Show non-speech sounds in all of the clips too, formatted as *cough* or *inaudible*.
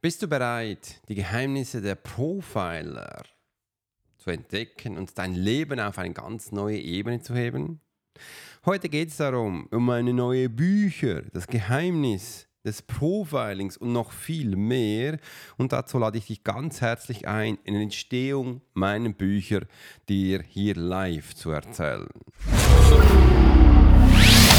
Bist du bereit, die Geheimnisse der Profiler zu entdecken und dein Leben auf eine ganz neue Ebene zu heben? Heute geht es darum, um meine neue Bücher, das Geheimnis des Profilings und noch viel mehr. Und dazu lade ich dich ganz herzlich ein, in die Entstehung meiner Bücher dir hier live zu erzählen.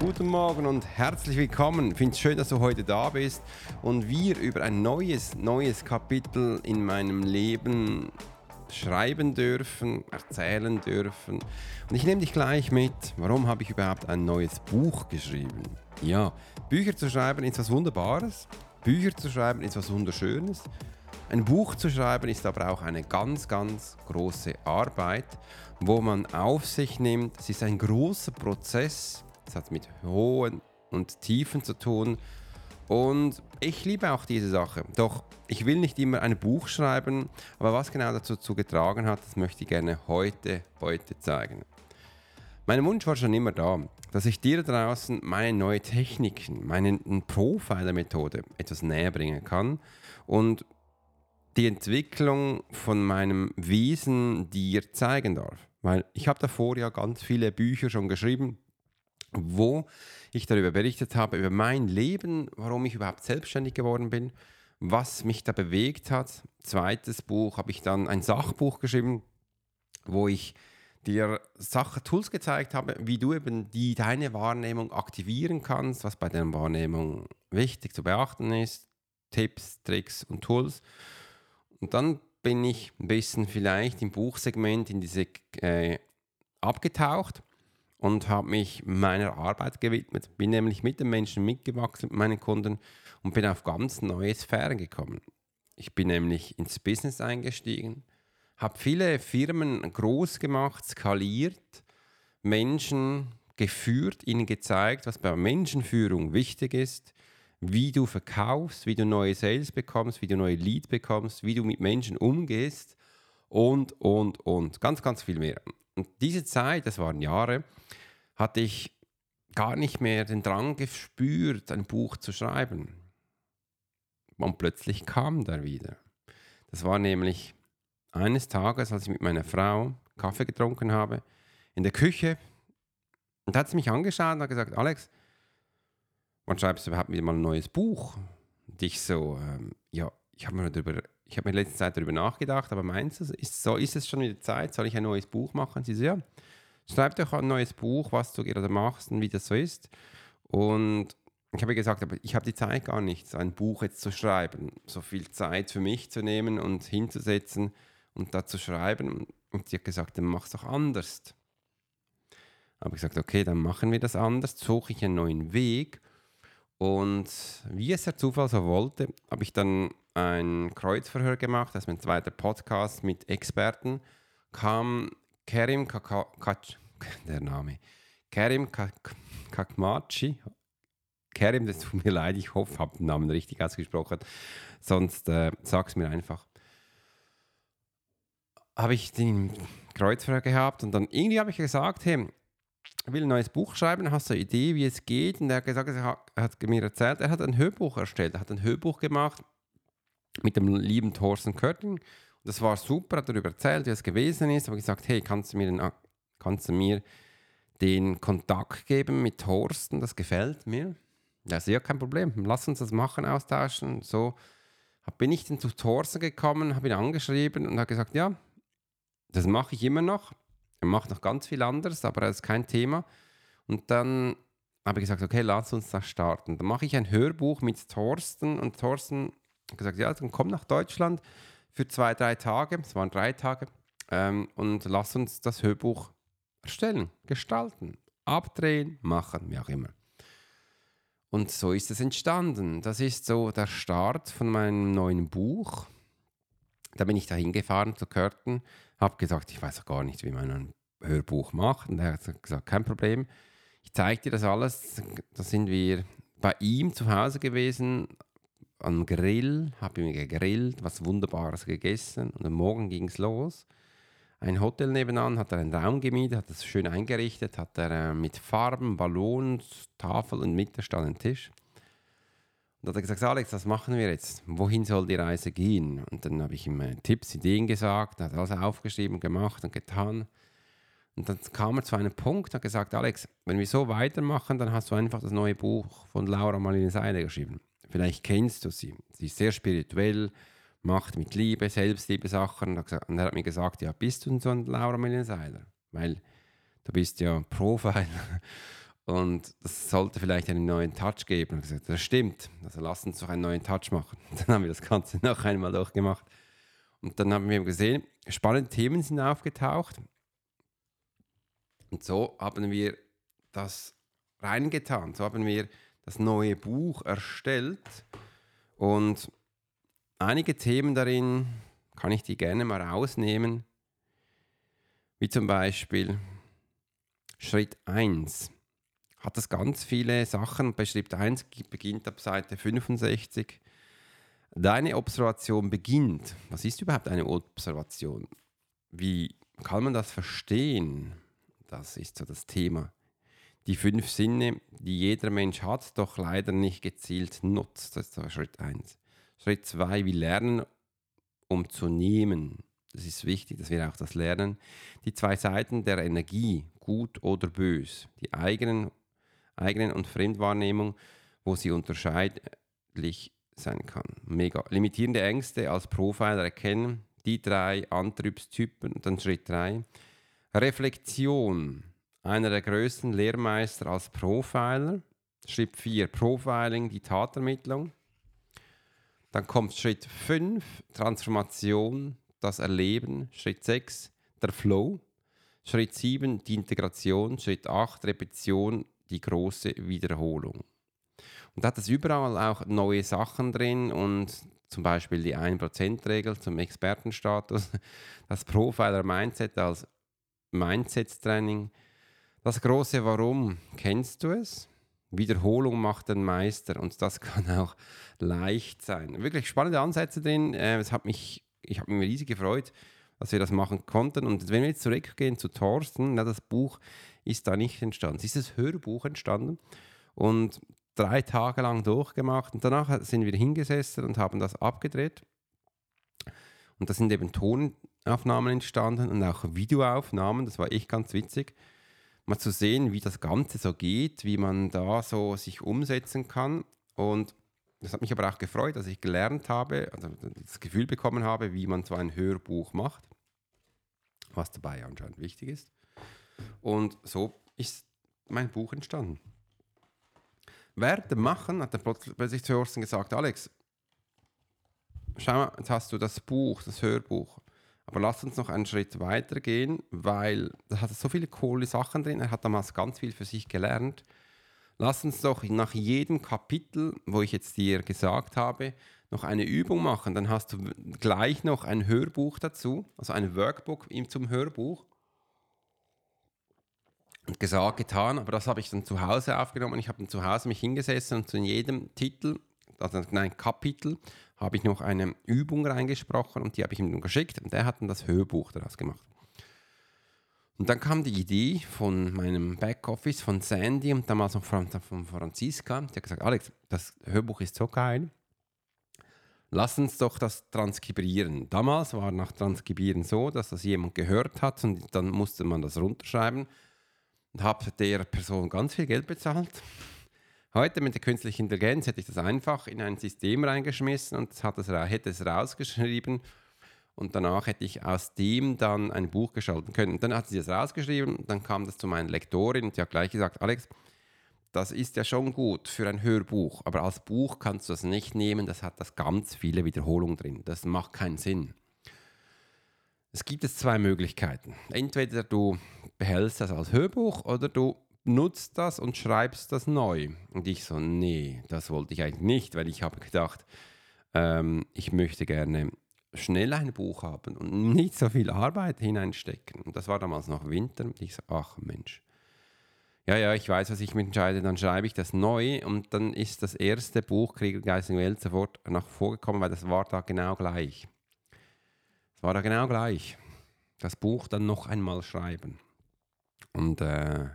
Guten Morgen und herzlich willkommen. Ich finde es schön, dass du heute da bist und wir über ein neues, neues Kapitel in meinem Leben schreiben dürfen, erzählen dürfen. Und ich nehme dich gleich mit, warum habe ich überhaupt ein neues Buch geschrieben? Ja, Bücher zu schreiben ist was Wunderbares, Bücher zu schreiben ist was Wunderschönes. Ein Buch zu schreiben ist aber auch eine ganz, ganz große Arbeit, wo man auf sich nimmt. Es ist ein großer Prozess es hat mit hohen und Tiefen zu tun. Und ich liebe auch diese Sache. Doch ich will nicht immer ein Buch schreiben, aber was genau dazu getragen hat, das möchte ich gerne heute, heute zeigen. Mein Wunsch war schon immer da, dass ich dir draußen meine neue Techniken, meine Profiler-Methode etwas näher bringen kann und die Entwicklung von meinem Wesen dir zeigen darf. Weil ich habe davor ja ganz viele Bücher schon geschrieben, wo ich darüber berichtet habe, über mein Leben, warum ich überhaupt selbstständig geworden bin, was mich da bewegt hat. Zweites Buch habe ich dann ein Sachbuch geschrieben, wo ich dir Sachen, Tools gezeigt habe, wie du eben die, deine Wahrnehmung aktivieren kannst, was bei deiner Wahrnehmung wichtig zu beachten ist, Tipps, Tricks und Tools. Und dann bin ich ein bisschen vielleicht im Buchsegment in diese äh, abgetaucht und habe mich meiner Arbeit gewidmet. Bin nämlich mit den Menschen mitgewachsen, mit meinen Kunden und bin auf ganz neue Sphären gekommen. Ich bin nämlich ins Business eingestiegen, habe viele Firmen groß gemacht, skaliert, Menschen geführt, ihnen gezeigt, was bei Menschenführung wichtig ist, wie du verkaufst, wie du neue Sales bekommst, wie du neue Leads bekommst, wie du mit Menschen umgehst und, und, und. Ganz, ganz viel mehr. Und diese Zeit, das waren Jahre, hatte ich gar nicht mehr den Drang gespürt, ein Buch zu schreiben. Und plötzlich kam der wieder. Das war nämlich eines Tages, als ich mit meiner Frau Kaffee getrunken habe, in der Küche. Und da hat sie mich angeschaut und hat gesagt, Alex, wann schreibst du überhaupt wieder mal ein neues Buch? Und ich so, ähm, ja, ich habe mir, darüber, ich hab mir letzte Zeit darüber nachgedacht, aber meinst du, ist, so, ist es schon wieder Zeit? Soll ich ein neues Buch machen? Sie so, ja, schreib doch ein neues Buch, was du gerade machst und wie das so ist. Und ich habe gesagt, aber ich habe die Zeit gar nicht, ein Buch jetzt zu schreiben, so viel Zeit für mich zu nehmen und hinzusetzen und da zu schreiben. Und sie hat gesagt, dann mach es doch anders. Habe ich gesagt, okay, dann machen wir das anders, suche ich einen neuen Weg. Und wie es der Zufall so wollte, habe ich dann ein Kreuzverhör gemacht, das ist mein zweiter Podcast mit Experten, kam Kerim Kakmachi, der Name, Kerim Kakmachi, Kerim, das tut mir leid, ich hoffe, ich habe den Namen richtig ausgesprochen, sonst äh, sag es mir einfach. Habe ich den Kreuzverhör gehabt und dann irgendwie habe ich gesagt, hey, will ein neues Buch schreiben, hast du eine Idee, wie es geht? Und er hat gesagt, er hat mir erzählt, er hat ein Hörbuch erstellt, er hat ein Hörbuch gemacht mit dem lieben Thorsten Körting. Das war super, hat darüber erzählt, wie es gewesen ist. Habe gesagt, hey, kannst du mir den, kannst du mir den Kontakt geben mit Thorsten? Das gefällt mir. Ja, sehr kein Problem. Lass uns das machen, austauschen. So bin ich dann zu Thorsten gekommen, habe ihn angeschrieben und habe gesagt, ja, das mache ich immer noch. Er macht noch ganz viel anderes, aber das ist kein Thema. Und dann habe ich gesagt, okay, lass uns das starten. Dann mache ich ein Hörbuch mit Thorsten und Thorsten hat gesagt, ja, dann komm nach Deutschland für zwei, drei Tage, es waren drei Tage, ähm, und lass uns das Hörbuch erstellen, gestalten, abdrehen, machen, wie auch immer. Und so ist es entstanden. Das ist so der Start von meinem neuen Buch. Da bin ich da hingefahren zu Curtin, habe gesagt, ich weiß auch gar nicht, wie man ein Hörbuch macht. Und er hat gesagt, kein Problem. Ich zeige dir das alles. Da sind wir bei ihm zu Hause gewesen, am Grill, habe mir gegrillt, was Wunderbares gegessen und am Morgen ging es los. Ein Hotel nebenan hat er einen Raum gemietet, hat das schön eingerichtet, hat er äh, mit Farben, Ballons, Tafel und Mitte stand ein Tisch. Und hat er gesagt, Alex, was machen wir jetzt? Wohin soll die Reise gehen? Und dann habe ich ihm äh, Tipps, Ideen gesagt, hat alles aufgeschrieben, gemacht und getan. Und dann kam er zu einem Punkt, hat gesagt, Alex, wenn wir so weitermachen, dann hast du einfach das neue Buch von Laura Marlene Seide geschrieben. Vielleicht kennst du sie. Sie ist sehr spirituell, macht mit Liebe, Selbstliebe Sachen. Und er hat mir gesagt, ja, bist du so ein Laura Marlene Seiler? Weil du bist ja Profiler und das sollte vielleicht einen neuen Touch geben. Und gesagt, das stimmt, also lass uns doch einen neuen Touch machen. *laughs* Dann haben wir das Ganze *laughs* noch einmal durchgemacht. Und dann haben wir gesehen, spannende Themen sind aufgetaucht. Und so haben wir das reingetan. So haben wir das neue Buch erstellt. Und einige Themen darin kann ich die gerne mal rausnehmen. Wie zum Beispiel Schritt 1 hat das ganz viele Sachen. Bei Schritt 1 beginnt ab Seite 65. Deine Observation beginnt. Was ist überhaupt eine Observation? Wie kann man das verstehen? Das ist so das Thema. Die fünf Sinne, die jeder Mensch hat, doch leider nicht gezielt nutzt. Das ist so Schritt 1. Schritt 2, wir lernen, um zu nehmen. Das ist wichtig, dass wir auch das lernen. Die zwei Seiten der Energie, gut oder bös, die eigenen eigenen und Fremdwahrnehmung, wo sie unterscheidlich sein kann. Mega. Limitierende Ängste als Profiler erkennen, die drei Antriebstypen, dann Schritt 3. Reflexion, einer der größten Lehrmeister als Profiler. Schritt 4, Profiling, die Tatermittlung. Dann kommt Schritt 5, Transformation, das Erleben. Schritt 6, der Flow. Schritt 7, die Integration. Schritt 8, Repetition die große Wiederholung. Und da hat es überall auch neue Sachen drin und zum Beispiel die 1%-Regel zum Expertenstatus, *laughs* das Profiler-Mindset als Mindset-Training, das große Warum, kennst du es? Wiederholung macht den Meister und das *laughs* kann auch leicht sein. Wirklich spannende Ansätze drin. Äh, es hat mich, ich habe mich riesig gefreut, dass wir das machen konnten. Und wenn wir jetzt zurückgehen zu Thorsten, na, das Buch ist da nicht entstanden. Es ist das Hörbuch entstanden und drei Tage lang durchgemacht. Und danach sind wir hingesessen und haben das abgedreht. Und da sind eben Tonaufnahmen entstanden und auch Videoaufnahmen. Das war echt ganz witzig, mal zu sehen, wie das Ganze so geht, wie man da so sich umsetzen kann. Und das hat mich aber auch gefreut, dass ich gelernt habe, also das Gefühl bekommen habe, wie man so ein Hörbuch macht, was dabei anscheinend wichtig ist. Und so ist mein Buch entstanden. Während dem Machen hat er plötzlich zu Thorsten gesagt, Alex, schau mal, jetzt hast du das Buch, das Hörbuch, aber lass uns noch einen Schritt weiter gehen, weil da hat so viele coole Sachen drin, er hat damals ganz viel für sich gelernt. Lass uns doch nach jedem Kapitel, wo ich jetzt dir gesagt habe, noch eine Übung machen. Dann hast du gleich noch ein Hörbuch dazu, also ein Workbook zum Hörbuch gesagt, getan, aber das habe ich dann zu Hause aufgenommen. Ich habe dann zu Hause mich hingesessen und zu jedem Titel, also nein, Kapitel, habe ich noch eine Übung reingesprochen und die habe ich ihm geschickt und der hat dann das Hörbuch daraus gemacht. Und dann kam die Idee von meinem Backoffice, von Sandy und damals noch von Franziska. Die hat gesagt, Alex, das Hörbuch ist so geil. Lass uns doch das transkribieren. Damals war nach Transkribieren so, dass das jemand gehört hat und dann musste man das runterschreiben und habe der Person ganz viel Geld bezahlt. Heute mit der künstlichen Intelligenz hätte ich das einfach in ein System reingeschmissen und hat es, hätte es rausgeschrieben. Und danach hätte ich aus dem dann ein Buch gestalten können. Und dann hat sie das rausgeschrieben, dann kam das zu meiner Lektorin und die hat gleich gesagt, Alex, das ist ja schon gut für ein Hörbuch, aber als Buch kannst du das nicht nehmen, das hat das ganz viele Wiederholungen drin. Das macht keinen Sinn. Es gibt es zwei Möglichkeiten. Entweder du behältst das als Hörbuch oder du nutzt das und schreibst das neu. Und ich so, nee, das wollte ich eigentlich nicht, weil ich habe gedacht, ähm, ich möchte gerne schnell ein Buch haben und nicht so viel Arbeit hineinstecken. Und das war damals noch Winter. Und ich so, ach Mensch. Ja, ja, ich weiß, was ich mich entscheide. Dann schreibe ich das neu und dann ist das erste Buch Krieg Geistigen Welt sofort nach vorgekommen, weil das war da genau gleich. Es war da genau gleich. Das Buch dann noch einmal schreiben. Und äh,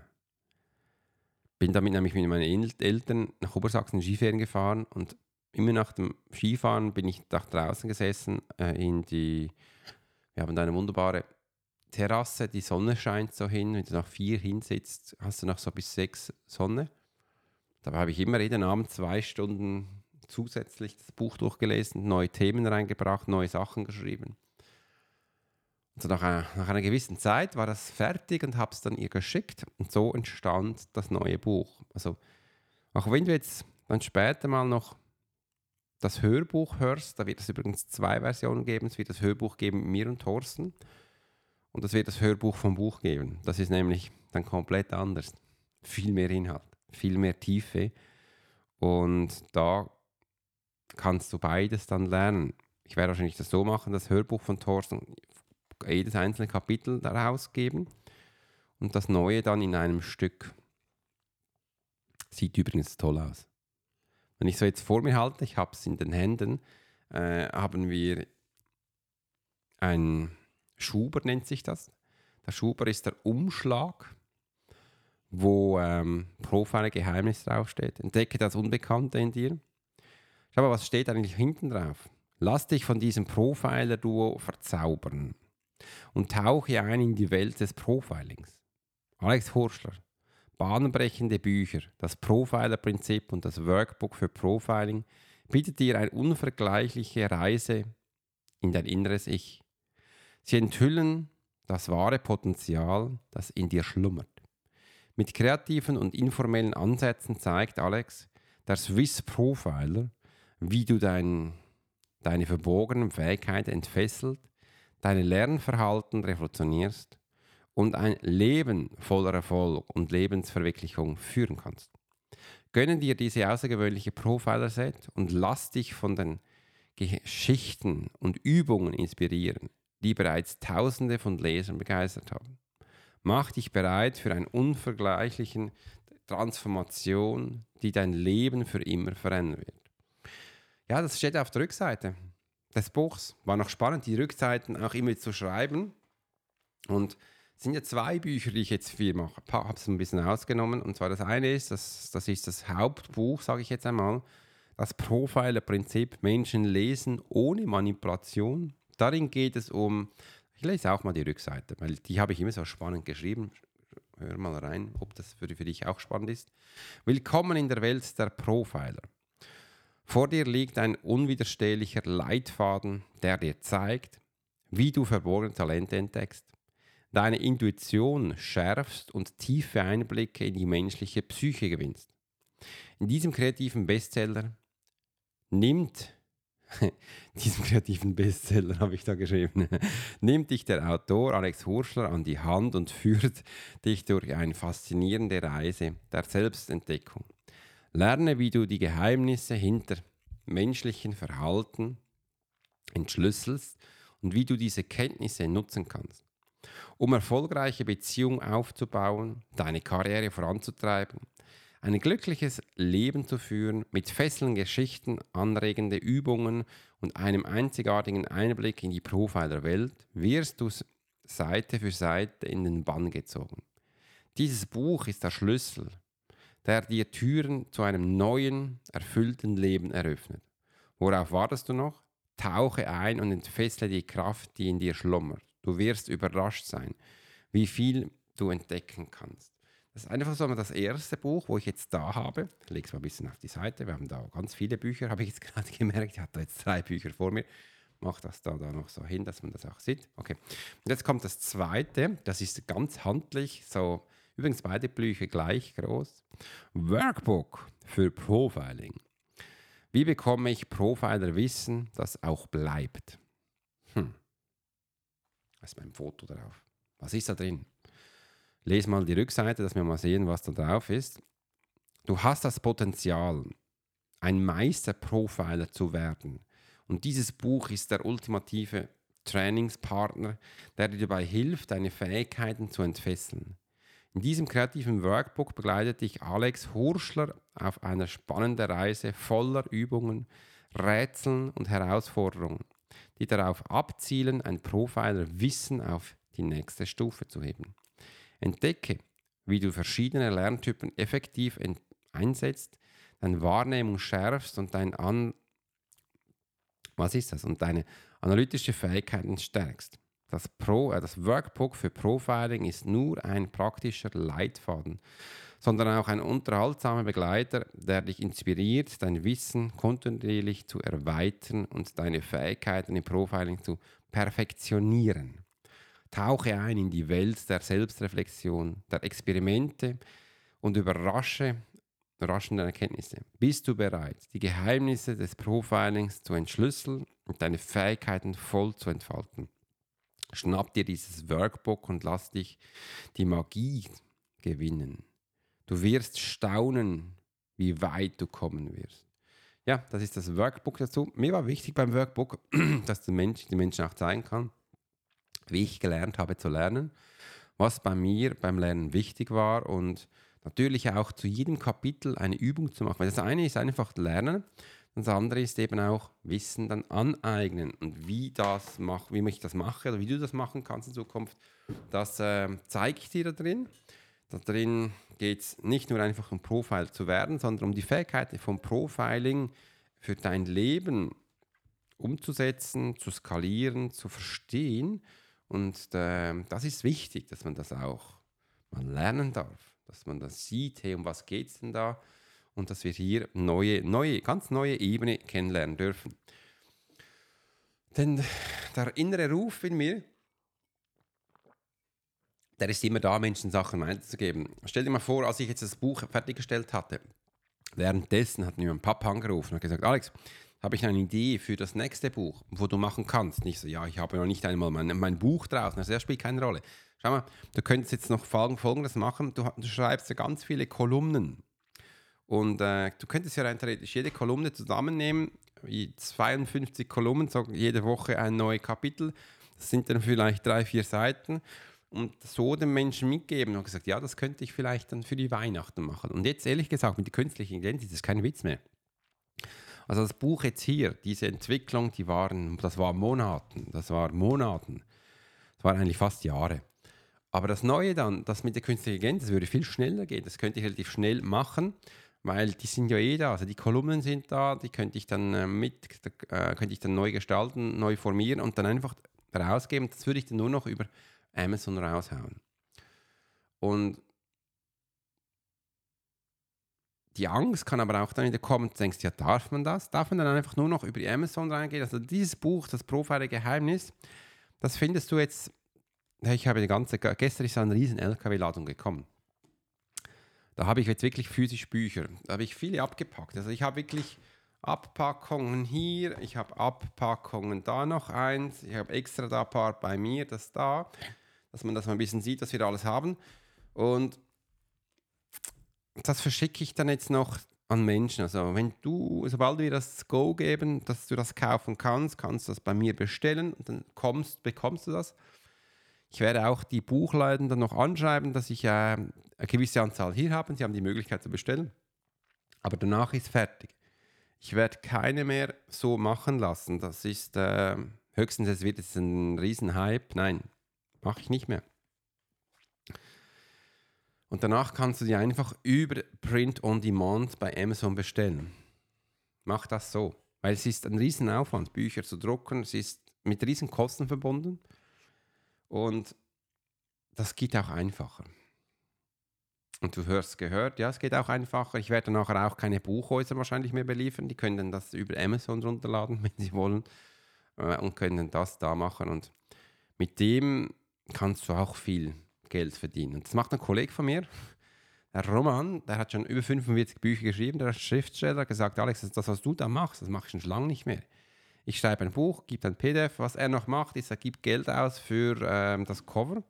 bin damit nämlich mit meinen Eltern nach Obersachsen in Skiferien gefahren und immer nach dem Skifahren bin ich da draußen gesessen äh, in die, wir haben da eine wunderbare Terrasse, die Sonne scheint so hin, wenn du nach vier hinsitzt, hast du noch so bis sechs Sonne. Dabei habe ich immer jeden Abend zwei Stunden zusätzlich das Buch durchgelesen, neue Themen reingebracht, neue Sachen geschrieben. Und so nach, einer, nach einer gewissen Zeit war das fertig und habe es dann ihr geschickt und so entstand das neue Buch. Also auch wenn du jetzt dann später mal noch das Hörbuch hörst, da wird es übrigens zwei Versionen geben. Es wird das Hörbuch geben mit mir und Thorsten und es wird das Hörbuch vom Buch geben. Das ist nämlich dann komplett anders. Viel mehr Inhalt, viel mehr Tiefe und da kannst du beides dann lernen. Ich werde wahrscheinlich das so machen, das Hörbuch von Thorsten, jedes einzelne Kapitel daraus geben und das Neue dann in einem Stück. Sieht übrigens toll aus. Wenn ich so jetzt vor mir halte, ich habe es in den Händen, äh, haben wir ein Schuber nennt sich das. Der Schuber ist der Umschlag, wo ähm, Profile Geheimnis draufsteht. Entdecke das Unbekannte in dir. Schau mal, was steht eigentlich hinten drauf? Lass dich von diesem Profiler-Duo verzaubern und tauche ein in die Welt des Profilings. Alex Horschler, bahnbrechende Bücher, das Profiler-Prinzip und das Workbook für Profiling bietet dir eine unvergleichliche Reise in dein inneres Ich. Sie enthüllen das wahre Potenzial, das in dir schlummert. Mit kreativen und informellen Ansätzen zeigt Alex, der Swiss Profiler, wie du dein, deine verbogenen Fähigkeiten entfesselt, deine Lernverhalten revolutionierst und ein Leben voller Erfolg und Lebensverwirklichung führen kannst. Gönne dir diese außergewöhnliche Profiler-Set und lass dich von den Geschichten und Übungen inspirieren, die bereits Tausende von Lesern begeistert haben. Mach dich bereit für eine unvergleichliche Transformation, die dein Leben für immer verändern wird. Ja, das steht auf der Rückseite des Buchs. War noch spannend, die Rückseiten auch immer zu schreiben. Und es sind ja zwei Bücher, die ich jetzt viel mache. Ich habe es ein bisschen ausgenommen. Und zwar das eine ist, das, das ist das Hauptbuch, sage ich jetzt einmal, das Profiler-Prinzip Menschen lesen ohne Manipulation. Darin geht es um, ich lese auch mal die Rückseite, weil die habe ich immer so spannend geschrieben. Hör mal rein, ob das für, für dich auch spannend ist. Willkommen in der Welt der Profiler. Vor dir liegt ein unwiderstehlicher Leitfaden, der dir zeigt, wie du verborgene Talente entdeckst, deine Intuition schärfst und tiefe Einblicke in die menschliche Psyche gewinnst. In diesem kreativen Bestseller nimmt *laughs* diesem kreativen Bestseller habe ich da geschrieben, *laughs* nimmt dich der Autor Alex Hurschler an die Hand und führt dich durch eine faszinierende Reise der Selbstentdeckung. Lerne, wie du die Geheimnisse hinter menschlichen Verhalten entschlüsselst und wie du diese Kenntnisse nutzen kannst. Um erfolgreiche Beziehungen aufzubauen, deine Karriere voranzutreiben, ein glückliches Leben zu führen mit fesselnden Geschichten, anregende Übungen und einem einzigartigen Einblick in die Profiler-Welt, wirst du Seite für Seite in den Bann gezogen. Dieses Buch ist der Schlüssel der dir Türen zu einem neuen, erfüllten Leben eröffnet. Worauf wartest du noch? Tauche ein und entfessle die Kraft, die in dir schlummert. Du wirst überrascht sein, wie viel du entdecken kannst. Das ist einfach so das erste Buch, wo ich jetzt da habe. Ich lege es mal ein bisschen auf die Seite. Wir haben da ganz viele Bücher, habe ich jetzt *laughs* gerade gemerkt. Ich hatte jetzt drei Bücher vor mir. mache das da, da noch so hin, dass man das auch sieht. Okay. Und jetzt kommt das zweite, das ist ganz handlich, so übrigens beide Bücher gleich groß. Workbook für Profiling. Wie bekomme ich Profiler-Wissen, das auch bleibt? Hm. Da ist mein Foto drauf. Was ist da drin? Lese mal die Rückseite, dass wir mal sehen, was da drauf ist. Du hast das Potenzial, ein Meisterprofiler zu werden. Und dieses Buch ist der ultimative Trainingspartner, der dir dabei hilft, deine Fähigkeiten zu entfesseln. In diesem kreativen Workbook begleitet dich Alex Hurschler auf einer spannenden Reise voller Übungen, Rätseln und Herausforderungen, die darauf abzielen, ein Profiler Wissen auf die nächste Stufe zu heben. Entdecke, wie du verschiedene Lerntypen effektiv einsetzt, deine Wahrnehmung schärfst und dein An was ist das? Und deine analytische Fähigkeiten stärkst. Das, Pro, äh, das Workbook für Profiling ist nur ein praktischer Leitfaden, sondern auch ein unterhaltsamer Begleiter, der dich inspiriert, dein Wissen kontinuierlich zu erweitern und deine Fähigkeiten im Profiling zu perfektionieren. Tauche ein in die Welt der Selbstreflexion, der Experimente und überrasche überraschende Erkenntnisse. Bist du bereit, die Geheimnisse des Profilings zu entschlüsseln und deine Fähigkeiten voll zu entfalten? Schnapp dir dieses Workbook und lass dich die Magie gewinnen. Du wirst staunen, wie weit du kommen wirst. Ja, das ist das Workbook dazu. Mir war wichtig beim Workbook, *clears throat* dass der Mensch die Menschen auch zeigen kann, wie ich gelernt habe zu lernen, was bei mir beim Lernen wichtig war und natürlich auch zu jedem Kapitel eine Übung zu machen. Das eine ist einfach Lernen, das andere ist eben auch Wissen dann aneignen. Und wie, das mach, wie ich das mache oder wie du das machen kannst in Zukunft, das äh, zeige ich dir da drin. Da drin geht es nicht nur einfach um Profile zu werden, sondern um die Fähigkeiten vom Profiling für dein Leben umzusetzen, zu skalieren, zu verstehen. Und äh, das ist wichtig, dass man das auch mal lernen darf, dass man das sieht, hey, um was geht es denn da? Und dass wir hier neue, neue, ganz neue Ebene kennenlernen dürfen. Denn der innere Ruf in mir, der ist immer da, Menschen Sachen weiterzugeben. Stell dir mal vor, als ich jetzt das Buch fertiggestellt hatte, währenddessen hat mir mein Papa angerufen und gesagt, Alex, habe ich eine Idee für das nächste Buch, wo du machen kannst. Nicht so, ja, ich habe noch nicht einmal mein, mein Buch draußen, also das spielt keine Rolle. Schau mal, du könntest jetzt noch Folgendes machen, du, du schreibst ja ganz viele Kolumnen. Und äh, du könntest ja rein theoretisch jede Kolumne zusammennehmen, wie 52 Kolumnen, so jede Woche ein neues Kapitel. Das sind dann vielleicht drei, vier Seiten. Und so den Menschen mitgeben und gesagt, ja, das könnte ich vielleicht dann für die Weihnachten machen. Und jetzt ehrlich gesagt, mit der künstlichen Intelligenz ist das kein Witz mehr. Also das Buch jetzt hier, diese Entwicklung, die waren, das war Monaten, das war Monaten, das waren eigentlich fast Jahre. Aber das Neue dann, das mit der künstlichen Intelligenz, das würde viel schneller gehen, das könnte ich relativ schnell machen, weil die sind ja eh da, also die Kolumnen sind da, die könnte ich dann äh, mit, äh, könnte ich dann neu gestalten, neu formieren und dann einfach rausgeben. Das würde ich dann nur noch über Amazon raushauen. Und die Angst kann aber auch dann wieder kommen, du denkst, ja, darf man das? Darf man dann einfach nur noch über die Amazon reingehen? Also dieses Buch, das Profiler Geheimnis, das findest du jetzt, ich habe die ganze, gestern ist eine riesen LKW-Ladung gekommen. Da habe ich jetzt wirklich physisch Bücher. Da habe ich viele abgepackt. Also ich habe wirklich Abpackungen hier, ich habe Abpackungen da noch eins, ich habe extra da ein paar bei mir, das da, dass man das mal ein bisschen sieht, dass wir alles haben. Und das verschicke ich dann jetzt noch an Menschen. Also wenn du, sobald wir das Go geben, dass du das kaufen kannst, kannst du das bei mir bestellen und dann kommst, bekommst du das. Ich werde auch die Buchleuten dann noch anschreiben, dass ich äh, eine gewisse Anzahl hier habe. Sie haben die Möglichkeit zu bestellen. Aber danach ist fertig. Ich werde keine mehr so machen lassen. Das ist äh, höchstens, es wird jetzt ein Riesenhype. Nein, mache ich nicht mehr. Und danach kannst du die einfach über Print on Demand bei Amazon bestellen. Mach das so. Weil es ist ein Riesenaufwand, Bücher zu drucken. Es ist mit riesen Kosten verbunden. Und das geht auch einfacher. Und du hörst gehört, ja, es geht auch einfacher. Ich werde nachher auch keine Buchhäuser wahrscheinlich mehr beliefern. Die können dann das über Amazon runterladen, *laughs* wenn sie wollen. äh, und können das da machen. Und mit dem kannst du auch viel Geld verdienen. Und das macht ein Kollege von mir, der Roman, der hat schon über 45 Bücher geschrieben, der Schriftsteller, hat gesagt, Alex, das, was du da machst, das mache ich schon lange nicht mehr. Ich schreibe ein Buch, gebe ein PDF. Was er noch macht, ist, er gibt Geld aus für ähm, das Cover.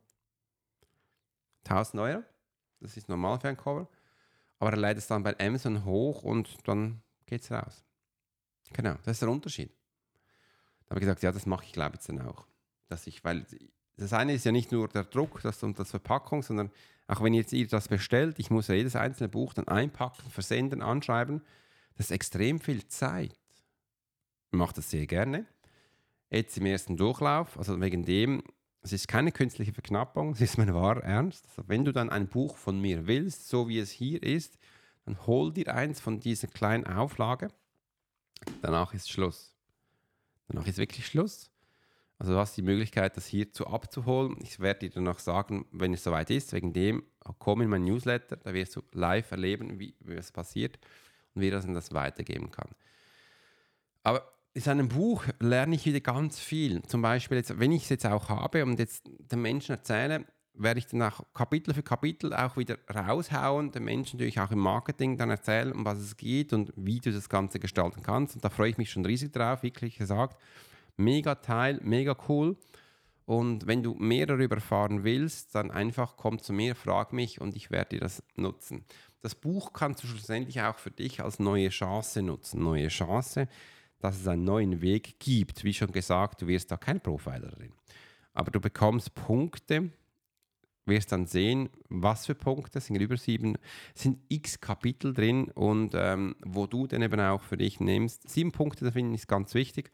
1000 Euro. Das ist normal für ein Cover. Aber er leitet es dann bei Amazon hoch und dann geht es raus. Genau, das ist der Unterschied. Da habe ich gesagt, ja, das mache ich, glaube ich, dann auch. Dass ich, weil das eine ist ja nicht nur der Druck das und das Verpackung, sondern auch wenn jetzt ihr das bestellt, ich muss ja jedes einzelne Buch dann einpacken, versenden, anschreiben. Das ist extrem viel Zeit. Ich mache das sehr gerne. Jetzt im ersten Durchlauf, also wegen dem, es ist keine künstliche Verknappung, es ist mein wahrer Ernst. Also wenn du dann ein Buch von mir willst, so wie es hier ist, dann hol dir eins von dieser kleinen Auflage. Danach ist Schluss. Danach ist wirklich Schluss. Also du hast die Möglichkeit, das hierzu abzuholen. Ich werde dir danach sagen, wenn es soweit ist, wegen dem, komm in mein Newsletter, da wirst du live erleben, wie, wie es passiert und wie das das weitergeben kann. Aber in seinem Buch lerne ich wieder ganz viel. Zum Beispiel, jetzt, wenn ich es jetzt auch habe und jetzt den Menschen erzähle, werde ich dann auch Kapitel für Kapitel auch wieder raushauen, den Menschen natürlich auch im Marketing dann erzählen, um was es geht und wie du das Ganze gestalten kannst. Und da freue ich mich schon riesig drauf, wirklich gesagt. Mega Teil, mega cool. Und wenn du mehr darüber erfahren willst, dann einfach komm zu mir, frag mich und ich werde dir das nutzen. Das Buch kannst du schlussendlich auch für dich als neue Chance nutzen. Neue Chance, dass es einen neuen Weg gibt. Wie schon gesagt, du wirst da kein Profiler drin. Aber du bekommst Punkte, wirst dann sehen, was für Punkte, es sind über sieben, sind x Kapitel drin und ähm, wo du dann eben auch für dich nimmst. Sieben Punkte, da finde ich ganz wichtig,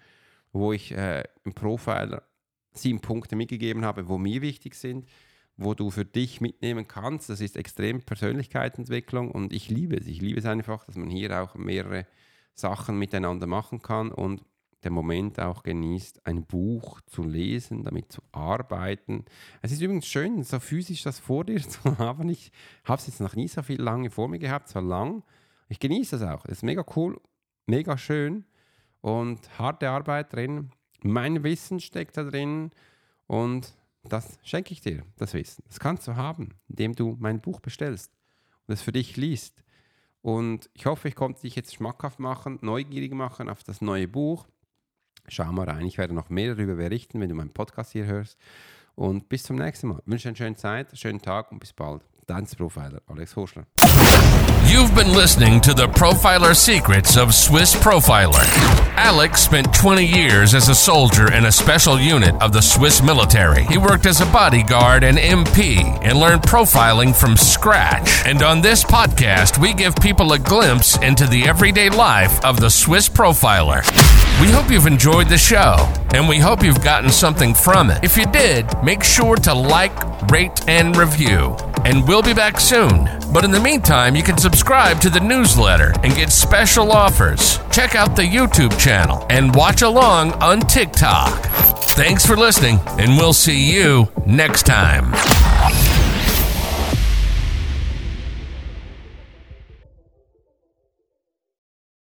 wo ich äh, im Profiler sieben Punkte mitgegeben habe, wo mir wichtig sind, wo du für dich mitnehmen kannst. Das ist extrem Persönlichkeitsentwicklung und ich liebe es. Ich liebe es einfach, dass man hier auch mehrere Sachen miteinander machen kann und den Moment auch genießt, ein Buch zu lesen, damit zu arbeiten. Es ist übrigens schön, so physisch das vor dir *laughs* zu haben. Ich habe es jetzt noch nie so viel lange vor mir gehabt, so lang. Ich genieße das auch. Es ist mega cool, mega schön und harte Arbeit drin. Mein Wissen steckt da drin und das schenke ich dir, das Wissen. Das kannst du haben, indem du mein Buch bestellst und es für dich liest. Und ich hoffe, ich konnte dich jetzt schmackhaft machen, neugierig machen auf das neue Buch. Schau mal rein, ich werde noch mehr darüber berichten, wenn du meinen Podcast hier hörst. Und bis zum nächsten Mal. Ich wünsche eine schöne Zeit, schönen Tag und bis bald. Dance Profiler, Alex Horschler. You've been listening to the Profiler Secrets of Swiss Profiler. Alex spent 20 years as a soldier in a special unit of the Swiss military. He worked as a bodyguard and MP and learned profiling from scratch. And on this podcast, we give people a glimpse into the everyday life of the Swiss Profiler. We hope you've enjoyed the show and we hope you've gotten something from it. If you did, make sure to like, rate, and review. And we'll be back soon. But in the meantime, you can subscribe to the newsletter and get special offers. Check out the YouTube channel and watch along on TikTok. Thanks for listening, and we'll see you next time.